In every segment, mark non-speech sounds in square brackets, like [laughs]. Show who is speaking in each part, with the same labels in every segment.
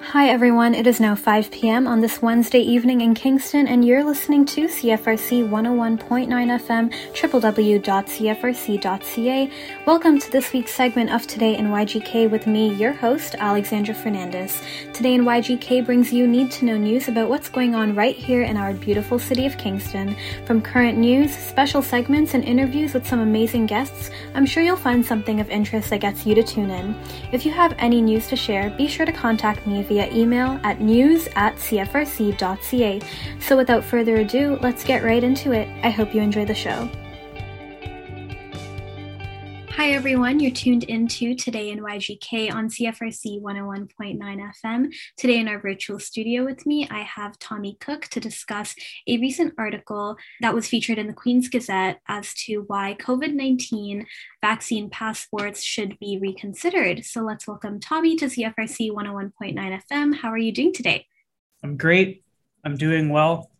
Speaker 1: Hi everyone, it is now 5 p.m. on this Wednesday evening in Kingston, and you're listening to CFRC 101.9 FM, www.cfrc.ca. Welcome to this week's segment of Today in YGK with me, your host, Alexandra Fernandez. Today in YGK brings you need to know news about what's going on right here in our beautiful city of Kingston. From current news, special segments, and interviews with some amazing guests, I'm sure you'll find something of interest that gets you to tune in. If you have any news to share, be sure to contact me via email at news at cfrc.ca. So without further ado, let's get right into it. I hope you enjoy the show. Hi everyone, you're tuned into Today in YGK on CFRC 101.9 FM. Today in our virtual studio with me, I have Tommy Cooke to discuss a recent article that was featured in the Queen's Gazette as to why COVID 19 vaccine passports should be reconsidered. So let's welcome Tommy to CFRC 101.9 FM. How are you doing today?
Speaker 2: I'm great. I'm doing well.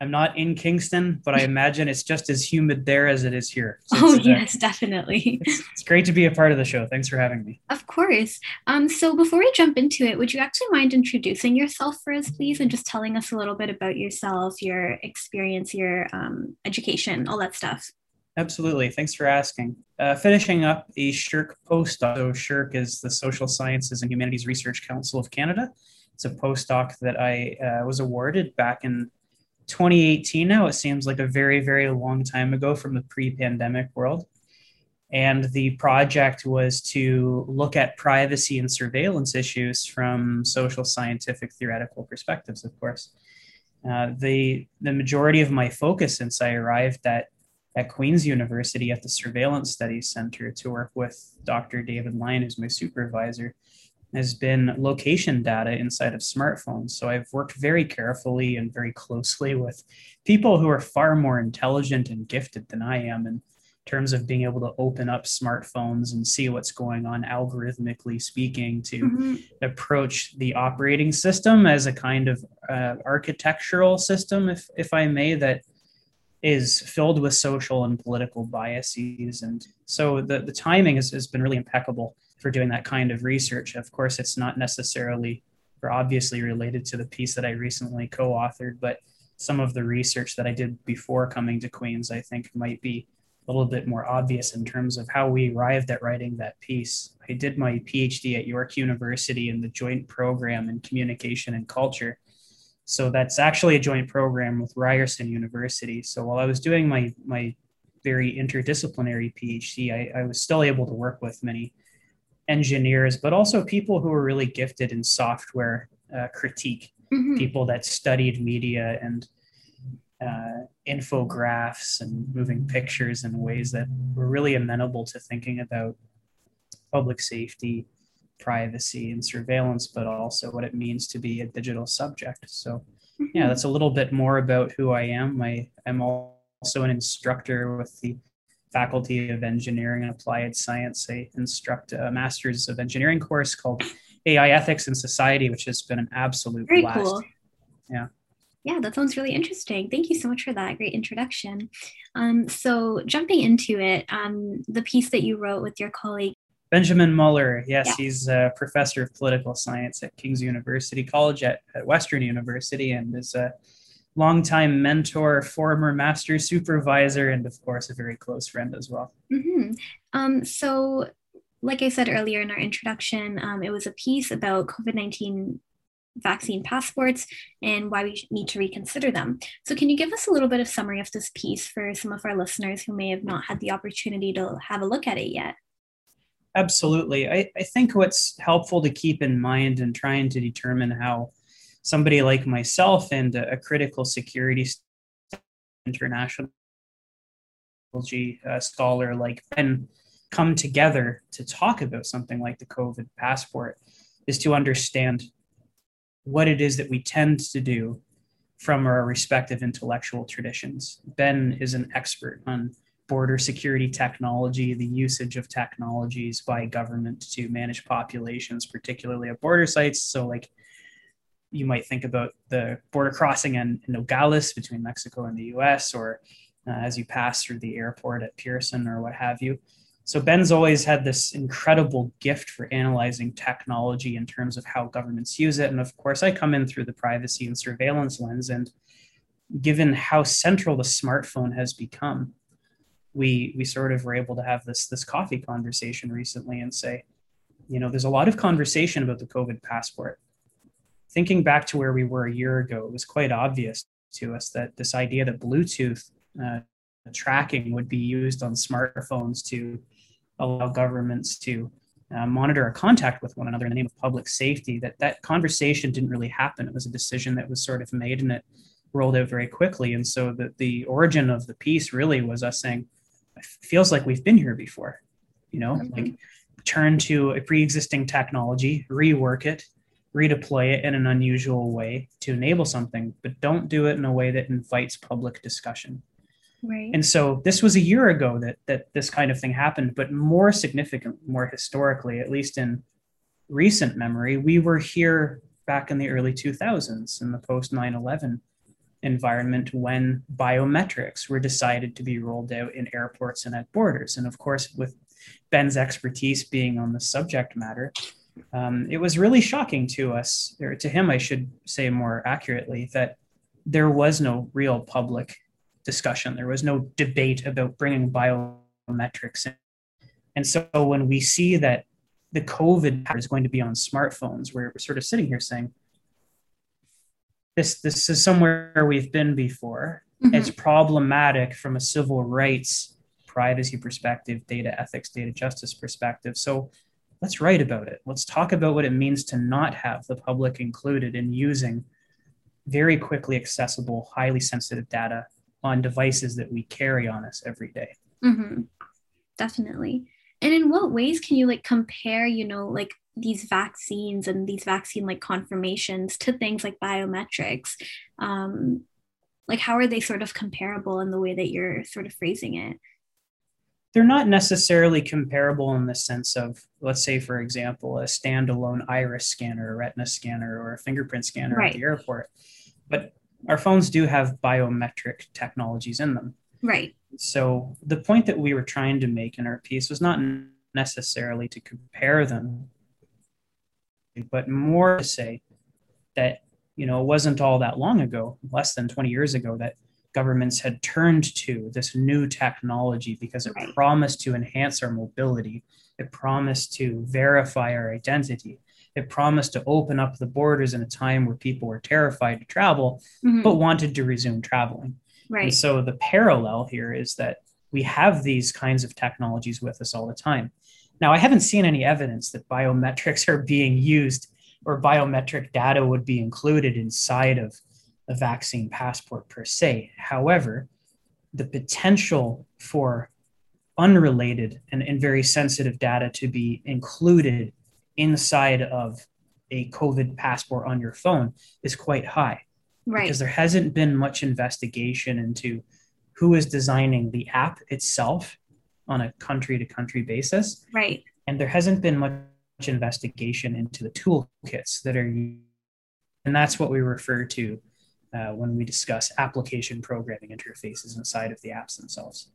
Speaker 2: I'm not in Kingston, but I imagine it's just as humid there as it is here.
Speaker 1: So oh, yes, definitely.
Speaker 2: It's, it's, great to be a part of the show. Thanks for having me.
Speaker 1: Of course. Um, so before we jump into it, would you actually mind introducing yourself for us, please, and just telling us a little bit about yourself, your experience, your um, education, all that stuff?
Speaker 2: Absolutely. Thanks for asking. Uh, finishing up a SSHRC postdoc. So SSHRC is the Social Sciences and Humanities Research Council of Canada. It's a postdoc that I uh, was awarded back in 2018 now. It seems like a very, very long time ago from the pre pandemic world. And the project was to look at privacy and surveillance issues from social scientific theoretical perspectives, of course. Uh, the, the majority of my focus since I arrived at, at Queen's University at the Surveillance Studies Center to work with Dr. David Lyon, who's my supervisor, has been location data inside of smartphones. So I've worked very carefully and very closely with people who are far more intelligent and gifted than I am in terms of being able to open up smartphones and see what's going on algorithmically speaking to mm-hmm. approach the operating system as a kind of uh, architectural system if if I may that is filled with social and political biases and so the, the timing has, has been really impeccable for doing that kind of research. Of course, it's not necessarily or obviously related to the piece that I recently co authored, but some of the research that I did before coming to Queens, I think might be a little bit more obvious in terms of how we arrived at writing that piece. I did my PhD at York University in the joint program in communication and culture. So that's actually a joint program with Ryerson University. So while I was doing my, my very interdisciplinary PhD, I, I was still able to work with many engineers, but also people who were really gifted in software uh, critique, mm-hmm. people that studied media and uh, infographics and moving pictures in ways that were really amenable to thinking about public safety, privacy, and surveillance, but also what it means to be a digital subject. So, yeah, mm-hmm. that's a little bit more about who I am. I, I'm also an instructor with the Faculty of Engineering and Applied Science. I instruct a Master's of Engineering course called AI Ethics and Society, which has been an absolute
Speaker 1: Very
Speaker 2: blast.
Speaker 1: Cool.
Speaker 2: Yeah.
Speaker 1: Yeah, that sounds really interesting. Thank you so much for that great introduction. Um, so, jumping into it, um, the piece that you wrote with your colleague
Speaker 2: Benjamin Muller, yes, yeah. he's a professor of political science at King's University College at, at Western University and is a longtime mentor, former master supervisor, and of course, a very close friend as well.
Speaker 1: Mm-hmm. Um, so, like I said earlier in our introduction, um, it was a piece about COVID 19 vaccine passports and why we need to reconsider them. So, can you give us a little bit of summary of this piece for some of our listeners who may have not had the opportunity to have a look at it yet?
Speaker 2: Absolutely. I, I think what's helpful to keep in mind in trying to determine how somebody like myself and a, critical security international uh, scholar like Ben come together to talk about something like the COVID passport is to understand what it is that we tend to do from our respective intellectual traditions. Ben is an expert on border security technology, the usage of technologies by government to manage populations, particularly at border sites. So, like you might think about the border crossing in, Nogales between Mexico and the US, or uh, as you pass through the airport at Pearson or what have you. So Ben's always had this incredible gift for analyzing technology in terms of how governments use it. And of course, I come in through the privacy and surveillance lens. And given how central the smartphone has become, we we sort of were able to have this this coffee conversation recently and say, you know, there's a lot of conversation about the COVID passport. Thinking back to where we were a year ago, it was quite obvious to us that this idea that Bluetooth uh, tracking would be used on smartphones to allow governments to uh, monitor a contact with one another in the name of public safety that that conversation didn't really happen it was a decision that was sort of made and it rolled out very quickly and so the, the origin of the piece really was us saying it feels like we've been here before you know mm-hmm. like turn to a pre-existing technology rework it redeploy it in an unusual way to enable something but don't do it in a way that invites public discussion
Speaker 1: Right.
Speaker 2: And so this was a year ago that that this kind of thing happened, but more significant, more historically, at least in recent memory, we were here back in the early 2000s in the post 9/11 environment when biometrics were decided to be rolled out in airports and at borders. And of course, with Ben's expertise being on the subject matter, um, it was really shocking to us, or to him, I should say more accurately, that there was no real public discussion. There was no debate about bringing biometrics in. And so when we see that the COVID is going to be on smartphones, we're, we're sort of sitting here saying, this, this is somewhere we've been before. Mm-hmm. It's problematic from a civil rights, privacy perspective, data ethics, data justice perspective. So let's write about it. Let's talk about what it means to not have the public included in using very quickly accessible, highly sensitive data on devices that we carry on us every day.
Speaker 1: Mm-hmm. Definitely. And in what ways can you like compare, you know, like these vaccines and these vaccine like confirmations to things like biometrics? Um, like, how are they sort of comparable in the way that you're sort of phrasing it?
Speaker 2: They're not necessarily comparable in the sense of, let's say, for example, a standalone iris scanner, a retina scanner, or a fingerprint scanner right. at the airport. But our phones do have biometric technologies in them.
Speaker 1: Right.
Speaker 2: So the point that we were trying to make in our piece was not necessarily to compare them, but more to say that, you know, it wasn't all that long ago, less than 20 years ago, that governments had turned to this new technology because it right. promised to enhance our mobility. It promised to verify our identity it promised to open up the borders in a time where people were terrified to travel, mm-hmm. but wanted to resume traveling.
Speaker 1: Right.
Speaker 2: And so the parallel here is that we have these kinds of technologies with us all the time. Now, I haven't seen any evidence that biometrics [laughs] are being used or biometric data would be included inside of a vaccine passport per se. However, the potential for unrelated and, and very sensitive data to be included inside of a COVID passport on your phone is quite high.
Speaker 1: Right.
Speaker 2: Because there hasn't been much investigation into who is designing the app itself on a country to country basis.
Speaker 1: Right.
Speaker 2: And there hasn't been much investigation into the toolkits that are used. and that's what we refer to uh, when we discuss application programming interfaces inside of the apps themselves.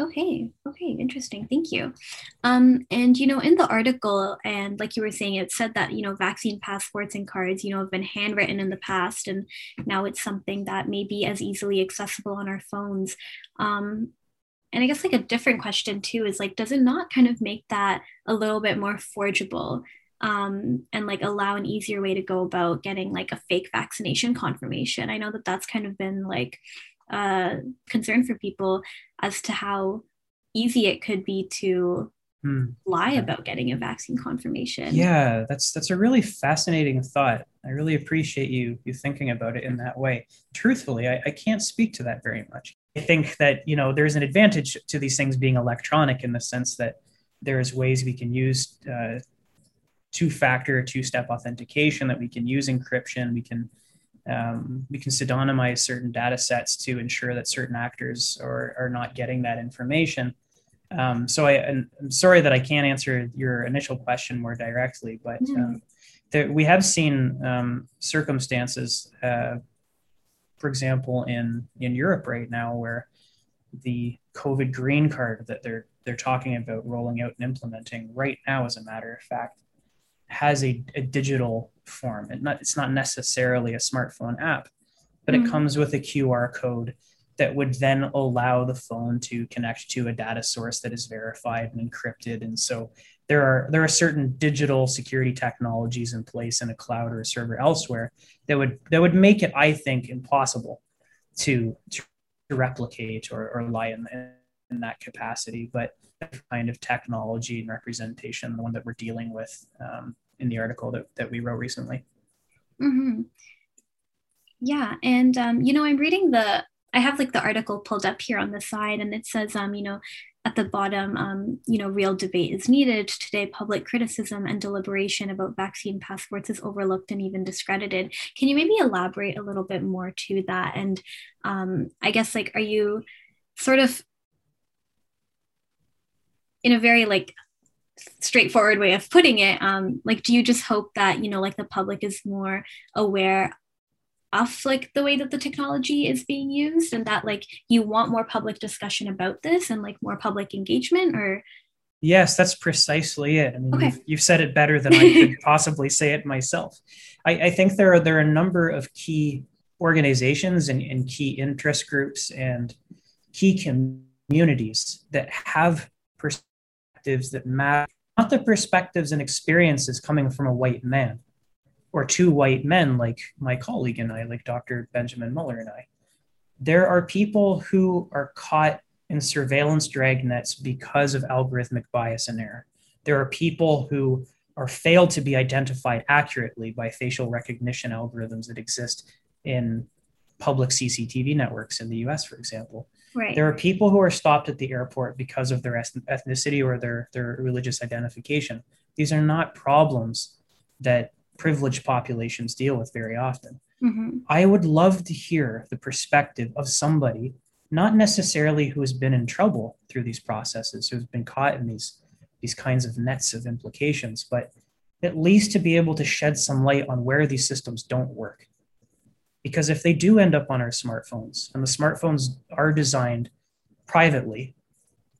Speaker 1: Okay. Okay. Interesting. Thank you. Um, and you know, in the article, and like you were saying, it said that you know, vaccine passports and cards, you know, have been handwritten in the past, and now it's something that may be as easily accessible on our phones. Um, and I guess like a different question too is like, does it not kind of make that a little bit more forgeable? Um, and like allow an easier way to go about getting like a fake vaccination confirmation. I know that that's kind of been like uh, concern for people as to how easy it could be to hmm. lie about getting a vaccine confirmation.
Speaker 2: Yeah, that's that's a really fascinating thought. I really appreciate you you thinking about it in that way. Truthfully, I, I can't speak to that very much. I think that you know there's an advantage to these things being electronic in the sense that there's ways we can use uh, two-factor, two-step authentication, that we can use encryption, we can um, we can pseudonymize certain data sets to ensure that certain actors are, are not getting that information. Um, so I, am sorry that I can't answer your initial question more directly, but um, there, we have seen um, circumstances, uh, for example, in, in Europe right now, where the COVID green card that they're they're talking about rolling out and implementing right now, as a matter of fact, has a, a digital form. It not, it's not necessarily a smartphone app, but mm-hmm. it comes with a QR code that would then allow the phone to connect to a data source that is verified and encrypted. And so there are there are certain digital security technologies in place in a cloud or a server elsewhere that would that would make it, I think, impossible to to replicate or, or lie in, in that capacity. But the kind of technology and representation, the one that we're dealing with um, in the article that, that we wrote recently.
Speaker 1: Mm-hmm. Yeah, and um, you know, I'm reading the. I have like the article pulled up here on the side, and it says, um, you know, at the bottom, um, you know, real debate is needed. Today, public criticism and deliberation about vaccine passports is overlooked and even discredited. Can you maybe elaborate a little bit more to that? And um, I guess, like, are you sort of in a very like straightforward way of putting it um like do you just hope that you know like the public is more aware of like the way that the technology is being used and that like you want more public discussion about this and like more public engagement or?
Speaker 2: Yes that's precisely it. I mean okay. you've, you've, said it better than i could [laughs] possibly say it myself. I, I, think there are there are a number of key organizations and, and key interest groups and key communities that have perspectives that matter not the perspectives and experiences coming from a white man or two white men like my colleague and I, like Dr. Benjamin Muller and I. There are people who are caught in surveillance dragnets because of algorithmic bias and error. There are people who are failed to be identified accurately by facial recognition algorithms that exist in public CCTV networks in the US, for example. Right. There are people who are stopped at the airport because of their ethnicity or their, their religious identification. These are not problems that privileged populations deal with very often. Mm-hmm. I would love to hear the perspective of somebody, not necessarily who has been in trouble through these processes, who's been caught in these these kinds of nets of implications, but at least to be able to shed some light on where these systems don't work. Because if they do end up on our smartphones, and the smartphones are designed privately,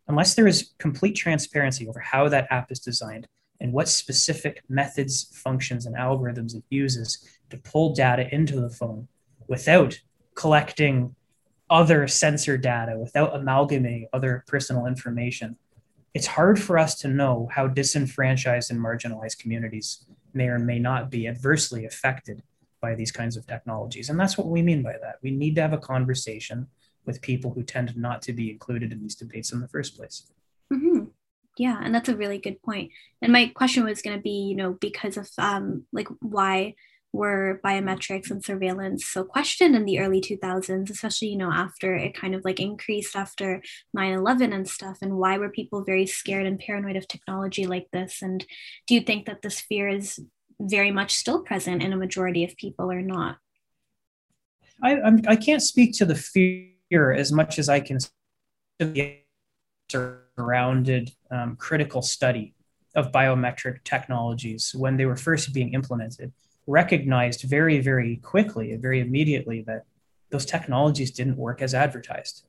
Speaker 2: unless there is complete transparency over how that app is designed, and what specific methods, functions, and algorithms it uses to pull data into the phone without collecting other sensor data, without amalgamating other personal information. It's hard for us to know how disenfranchised and marginalized communities may or may not be adversely affected by these kinds of technologies. And that's what we mean by that. We need to have a conversation with people who tend not to be included in these debates in the first place.
Speaker 1: Mm-hmm yeah and that's a really good point. and my question was going to be you know because of um like why were biometrics and surveillance so questioned in the early 2000s especially you know after it kind of like increased after 9-11 and stuff and why were people very scared and paranoid of technology like this and do you think that this fear is very much still present in a majority of people or not
Speaker 2: i I'm, i can not speak to the fear as much as i can the surrounded um, critical study of biometric technologies when they were first being implemented recognized very, very quickly, very immediately that those technologies didn't work as advertised.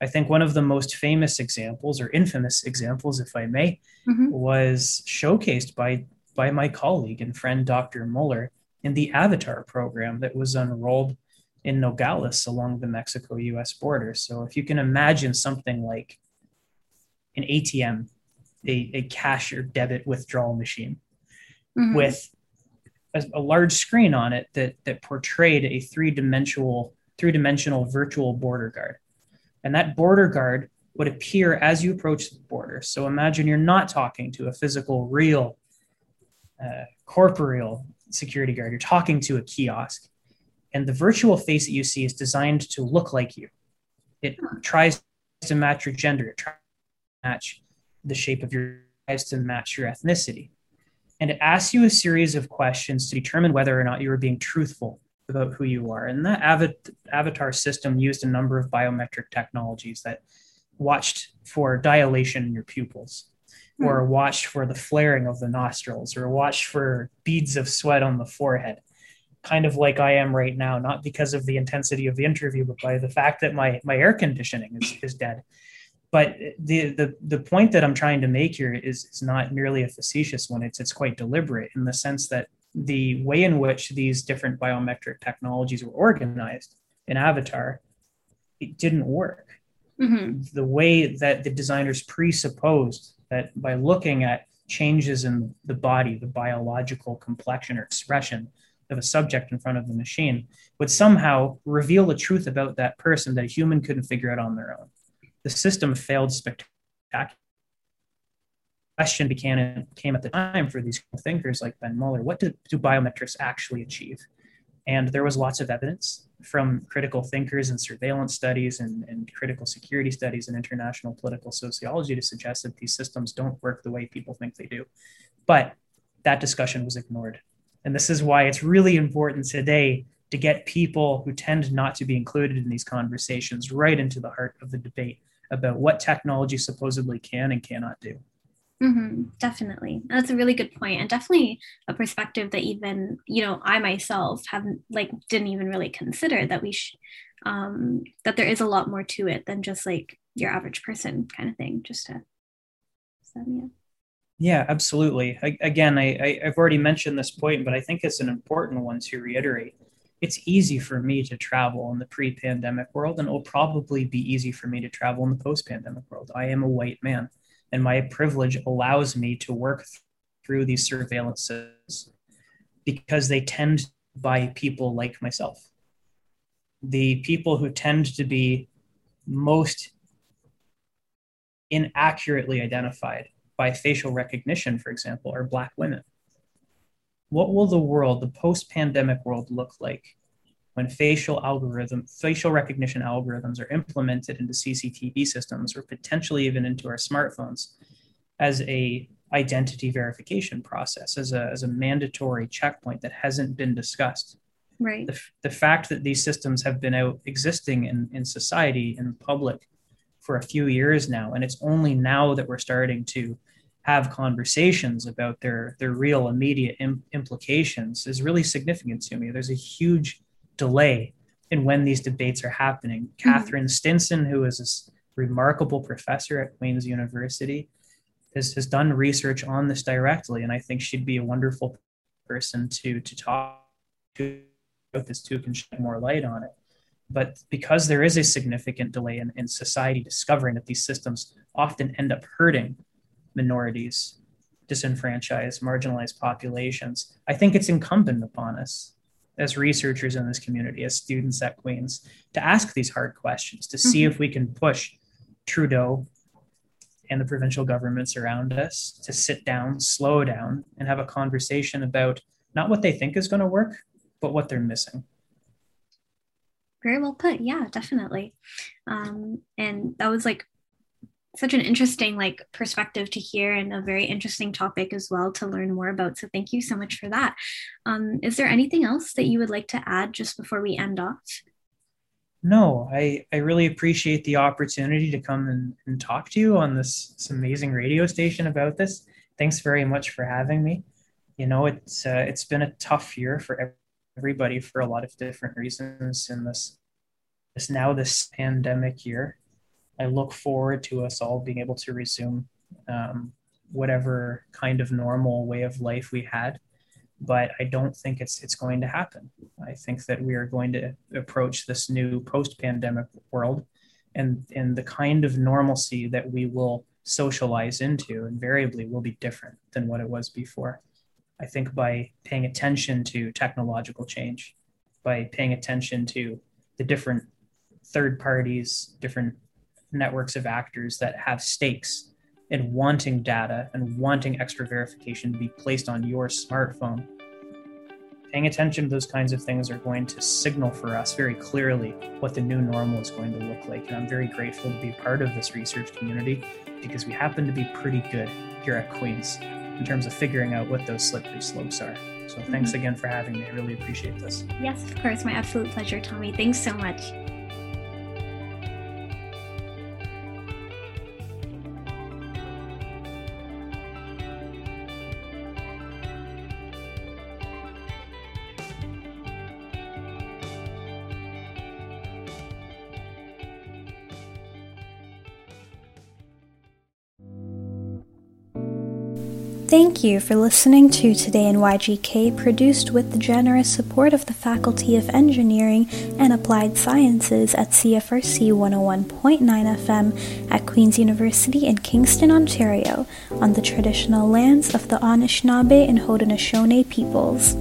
Speaker 2: I think one of the most famous examples, or infamous examples, if I may, mm-hmm. was showcased by, by my colleague and friend Dr. Muller in the Avatar program that was unrolled in Nogales along the Mexico US border. So if you can imagine something like an ATM, a, a cash or debit withdrawal machine mm-hmm. with a, a, large screen on it that that portrayed a three-dimensional three-dimensional virtual border guard. And that border guard would appear as you approach the border. So imagine you're not talking to a physical, real, uh, corporeal security guard. You're talking to a kiosk. And the virtual face that you see is designed to look like you. It tries to match your gender. It tries to match the shape of your eyes to match your ethnicity. And it asks you a series of questions to determine whether or not you are being truthful about who you are. And that avatar system used a number of biometric technologies that watched for dilation in your pupils. Or watch for the flaring of the nostrils, or watch for beads of sweat on the forehead. Kind of like I am right now, not because of the intensity of the interview, but by the fact that my, my air conditioning is, is dead but the, the the point that I'm trying to make here is is not merely a facetious one. It's it's quite deliberate in the sense that the way in which these different biometric technologies were organized in Avatar, it didn't work. Mm-hmm. The way that the designers presupposed that by looking at changes in the body, the biological complexion or expression of a subject in front of the machine, would somehow reveal the truth about that person that a human couldn't figure out on their own. The system failed spectacularly question became, came at the time for these thinkers like Ben Muller what do, do biometrics actually achieve? And there was lots of evidence from critical thinkers and surveillance studies and, and critical security studies and international political sociology to suggest that these systems don't work the way people think they do. But that discussion was ignored. And this is why it's really important today to get people who tend not to be included in these conversations right into the heart of the debate about what technology supposedly can and cannot do.
Speaker 1: Mm-hmm, definitely. That's a really good point and definitely a perspective that even, you know, I myself haven't like didn't even really consider that we sh- um that there is a lot more to it than just like your average person kind of thing just to
Speaker 2: yeah. Yeah, absolutely. I, again, I, I, I've already mentioned this point, but I think it's an important one to reiterate. It's easy for me to travel in the pre-pandemic world, and it will probably be easy for me to travel in the post-pandemic world. I am a white man and my privilege allows me to work through these surveillances because they tend by people like myself. The people who tend to be most inaccurately identified by facial recognition, for example, are Black women. What will the world, the post pandemic world, look like when facial algorithm, facial recognition algorithms are implemented into CCTV systems or potentially even into our smartphones as a identity verification process, as a, as a mandatory checkpoint that hasn't been discussed.
Speaker 1: Right.
Speaker 2: The, the fact that these systems have been out existing in, in society, in public, for a few years now, and it's only now that we're starting to have conversations about their their real immediate Im- implications is really significant to me. There's a huge delay in when these debates are happening. Mm-hmm. Catherine Stinson, who is this remarkable professor at Queen's University, has, has done research on this directly, and I think she'd be a wonderful person to to talk to about this too, can shed more light on it. But because there is a significant delay in, in society discovering that these systems often end up hurting minorities, disenfranchised, marginalized populations, I think it's incumbent upon us as researchers in this community, as students at Queen's, to ask these hard questions, to see mm-hmm. if we can push Trudeau and the provincial governments around us to sit down, slow down, and have a conversation about not what they think is going to work, but what they're missing.
Speaker 1: Very well put. Yeah, definitely. Um, and that was like such an interesting like perspective to hear and a very interesting topic as well to learn more about. So thank you so much for that. Um, is there anything else that you would like to add just before we end off?
Speaker 2: No i i really appreciate the opportunity to come and, and talk to you on this, this amazing radio station about this. Thanks very much for having me. You know it's uh, it's been a tough year for everybody for a lot of different reasons in this this now this pandemic year I look forward to us all being able to resume um, whatever kind of normal way of life we had. But I don't think it's it's going to happen. I think that we are going to approach this new post-pandemic world, and and the kind of normalcy that we will socialize into invariably will be different than what it was before. I think by paying attention to technological change, by paying attention to the different third parties, different networks of actors that have stakes in wanting data and wanting extra verification to be placed on your smartphone. Paying attention to those kinds of things are going to signal for us very clearly what the new normal is going to look like. And I'm very grateful to be part of this research community because we happen to be pretty good here at Queen's in terms of figuring out what those slippery slopes are. So thanks mm-hmm. again for having me. I really appreciate this.
Speaker 1: Yes, of course. My absolute pleasure, Tommy. Thanks so much. Thank you for listening to Today in YGK, produced with the generous support of the Faculty of Engineering and Applied Sciences at CFRC 101.9 FM at Queen's University in Kingston, Ontario, on the traditional lands of the Anishinaabe and Haudenosaunee peoples.